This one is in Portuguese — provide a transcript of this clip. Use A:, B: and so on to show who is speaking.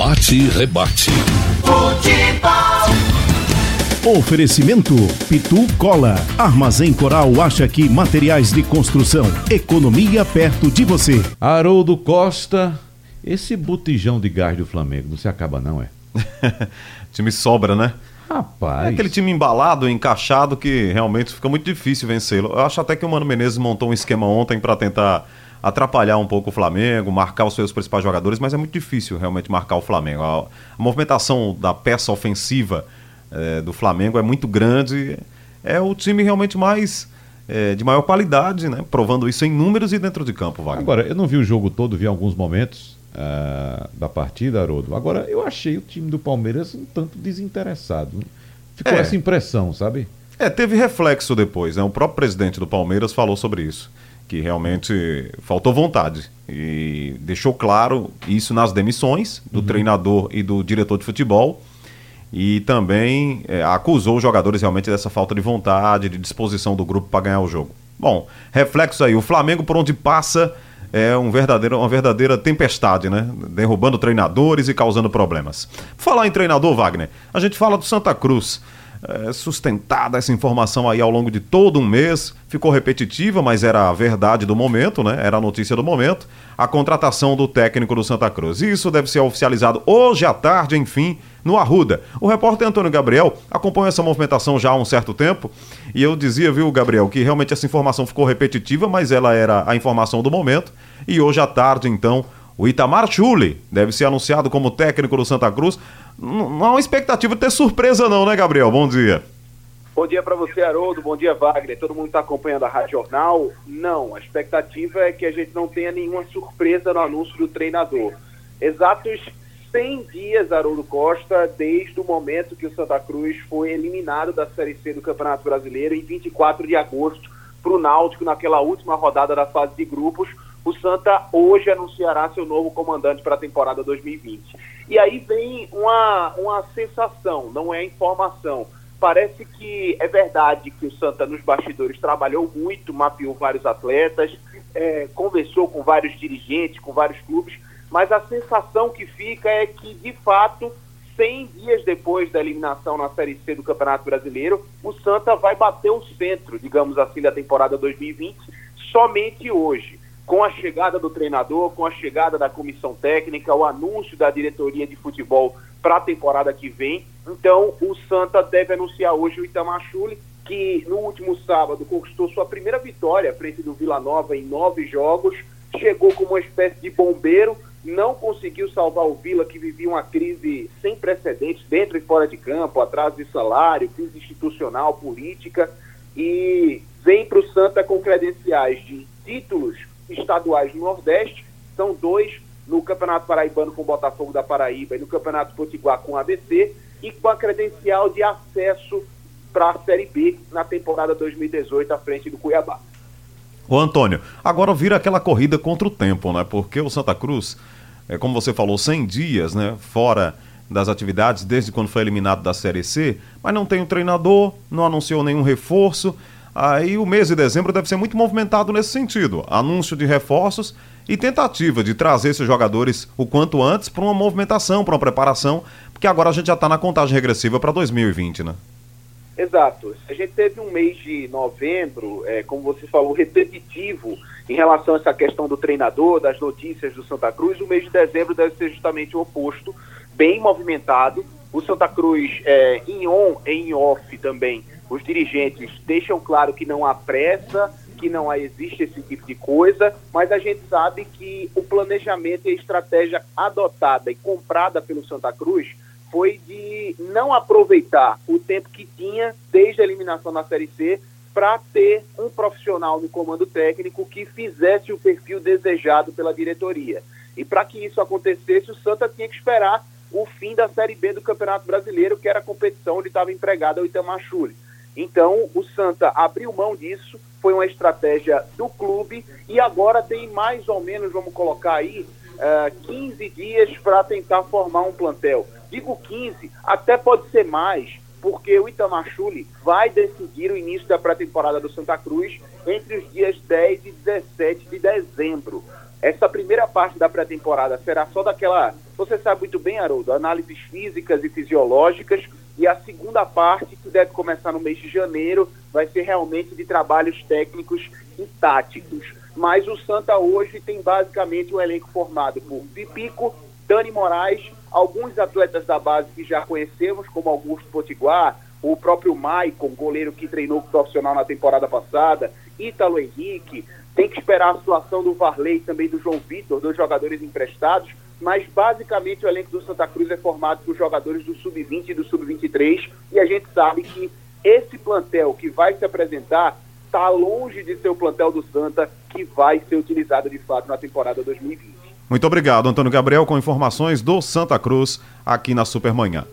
A: Bate e rebate.
B: Futebol. Oferecimento Pitu Cola. Armazém Coral acha que materiais de construção. Economia perto de você.
C: Haroldo Costa, esse botijão de gás do Flamengo não se acaba não, é?
D: time sobra, né?
C: Rapaz.
D: É aquele time embalado, encaixado, que realmente fica muito difícil vencê-lo. Eu acho até que o Mano Menezes montou um esquema ontem para tentar atrapalhar um pouco o Flamengo, marcar os seus principais jogadores, mas é muito difícil realmente marcar o Flamengo. A, a movimentação da peça ofensiva é, do Flamengo é muito grande. É o time realmente mais. É, de maior qualidade, né? Provando isso em números e dentro de campo, Wagner.
C: Agora, eu não vi o jogo todo, vi alguns momentos uh, da partida, Haroldo. Agora, eu achei o time do Palmeiras um tanto desinteressado. Ficou é. essa impressão, sabe?
D: É, teve reflexo depois, né? O próprio presidente do Palmeiras falou sobre isso que realmente faltou vontade. E deixou claro isso nas demissões do uhum. treinador e do diretor de futebol. E também é, acusou os jogadores realmente dessa falta de vontade, de disposição do grupo para ganhar o jogo. Bom, reflexo aí. O Flamengo, por onde passa, é um verdadeiro, uma verdadeira tempestade, né? Derrubando treinadores e causando problemas. Falar em treinador, Wagner, a gente fala do Santa Cruz é, sustentada essa informação aí ao longo de todo um mês. Ficou repetitiva, mas era a verdade do momento, né? Era a notícia do momento. A contratação do técnico do Santa Cruz. Isso deve ser oficializado hoje à tarde, enfim, no Arruda. O repórter Antônio Gabriel acompanha essa movimentação já há um certo tempo. E eu dizia, viu, Gabriel, que realmente essa informação ficou repetitiva, mas ela era a informação do momento. E hoje à tarde, então, o Itamar Chuli deve ser anunciado como técnico do Santa Cruz. Não há uma expectativa de ter surpresa, não, né, Gabriel? Bom dia.
E: Bom dia para você, Haroldo. Bom dia, Wagner. Todo mundo está acompanhando a Rádio Jornal? Não, a expectativa é que a gente não tenha nenhuma surpresa no anúncio do treinador. Exatos 100 dias, Haroldo Costa, desde o momento que o Santa Cruz foi eliminado da Série C do Campeonato Brasileiro em 24 de agosto para o Náutico naquela última rodada da fase de grupos o Santa hoje anunciará seu novo comandante para a temporada 2020. E aí vem uma, uma sensação, não é informação. Parece que é verdade que o Santa nos bastidores trabalhou muito, mapeou vários atletas, é, conversou com vários dirigentes, com vários clubes, mas a sensação que fica é que, de fato, 100 dias depois da eliminação na Série C do Campeonato Brasileiro, o Santa vai bater o centro, digamos assim, da temporada 2020, somente hoje com a chegada do treinador, com a chegada da comissão técnica, o anúncio da diretoria de futebol para a temporada que vem. Então, o Santa deve anunciar hoje o Itamachule, que no último sábado conquistou sua primeira vitória frente do Vila Nova em nove jogos, chegou como uma espécie de bombeiro, não conseguiu salvar o Vila, que vivia uma crise sem precedentes dentro e fora de campo, atraso de salário, crise institucional, política, e vem para o Santa com credenciais de títulos estaduais no Nordeste, são dois no Campeonato Paraibano com o Botafogo da Paraíba e no Campeonato Potiguar com o ABC, e com a credencial de acesso para a Série B na temporada 2018 à frente do Cuiabá.
D: Ô Antônio, agora vira aquela corrida contra o tempo, né? Porque o Santa Cruz, é, como você falou, 100 dias, né? Fora das atividades desde quando foi eliminado da Série C, mas não tem um treinador, não anunciou nenhum reforço. Aí o mês de dezembro deve ser muito movimentado nesse sentido. Anúncio de reforços e tentativa de trazer esses jogadores o quanto antes para uma movimentação, para uma preparação, porque agora a gente já está na contagem regressiva para 2020, né?
E: Exato. A gente teve um mês de novembro, é, como você falou, repetitivo em relação a essa questão do treinador, das notícias do Santa Cruz. O mês de dezembro deve ser justamente o oposto, bem movimentado. O Santa Cruz, é, em on, em off também, os dirigentes deixam claro que não há pressa, que não existe esse tipo de coisa, mas a gente sabe que o planejamento e a estratégia adotada e comprada pelo Santa Cruz foi de não aproveitar o tempo que tinha desde a eliminação na Série C para ter um profissional no comando técnico que fizesse o perfil desejado pela diretoria. E para que isso acontecesse, o Santa tinha que esperar o fim da Série B do Campeonato Brasileiro, que era a competição onde estava empregado o Itamachule. Então, o Santa abriu mão disso, foi uma estratégia do clube e agora tem mais ou menos, vamos colocar aí, uh, eh, 15 dias para tentar formar um plantel. Digo 15, até pode ser mais, porque o Itamachule vai decidir o início da pré-temporada do Santa Cruz entre os dias 10 e 17 de dezembro. Essa primeira parte da pré-temporada será só daquela, você sabe muito bem, Haroldo, análises físicas e fisiológicas, e a segunda parte, que deve começar no mês de janeiro, vai ser realmente de trabalhos técnicos e táticos. Mas o Santa hoje tem basicamente um elenco formado por Pipico, Dani Moraes, alguns atletas da base que já conhecemos, como Augusto Potiguar, o próprio Maicon, goleiro que treinou profissional na temporada passada, Ítalo Henrique, tem que esperar a situação do Varley também do João Vitor, dois jogadores emprestados, mas basicamente o elenco do Santa Cruz é formado por jogadores do Sub-20 e do Sub-23, e a gente sabe que esse plantel que vai se apresentar está longe de ser o plantel do Santa que vai ser utilizado de fato na temporada 2020.
D: Muito obrigado, Antônio Gabriel, com informações do Santa Cruz aqui na Supermanhã.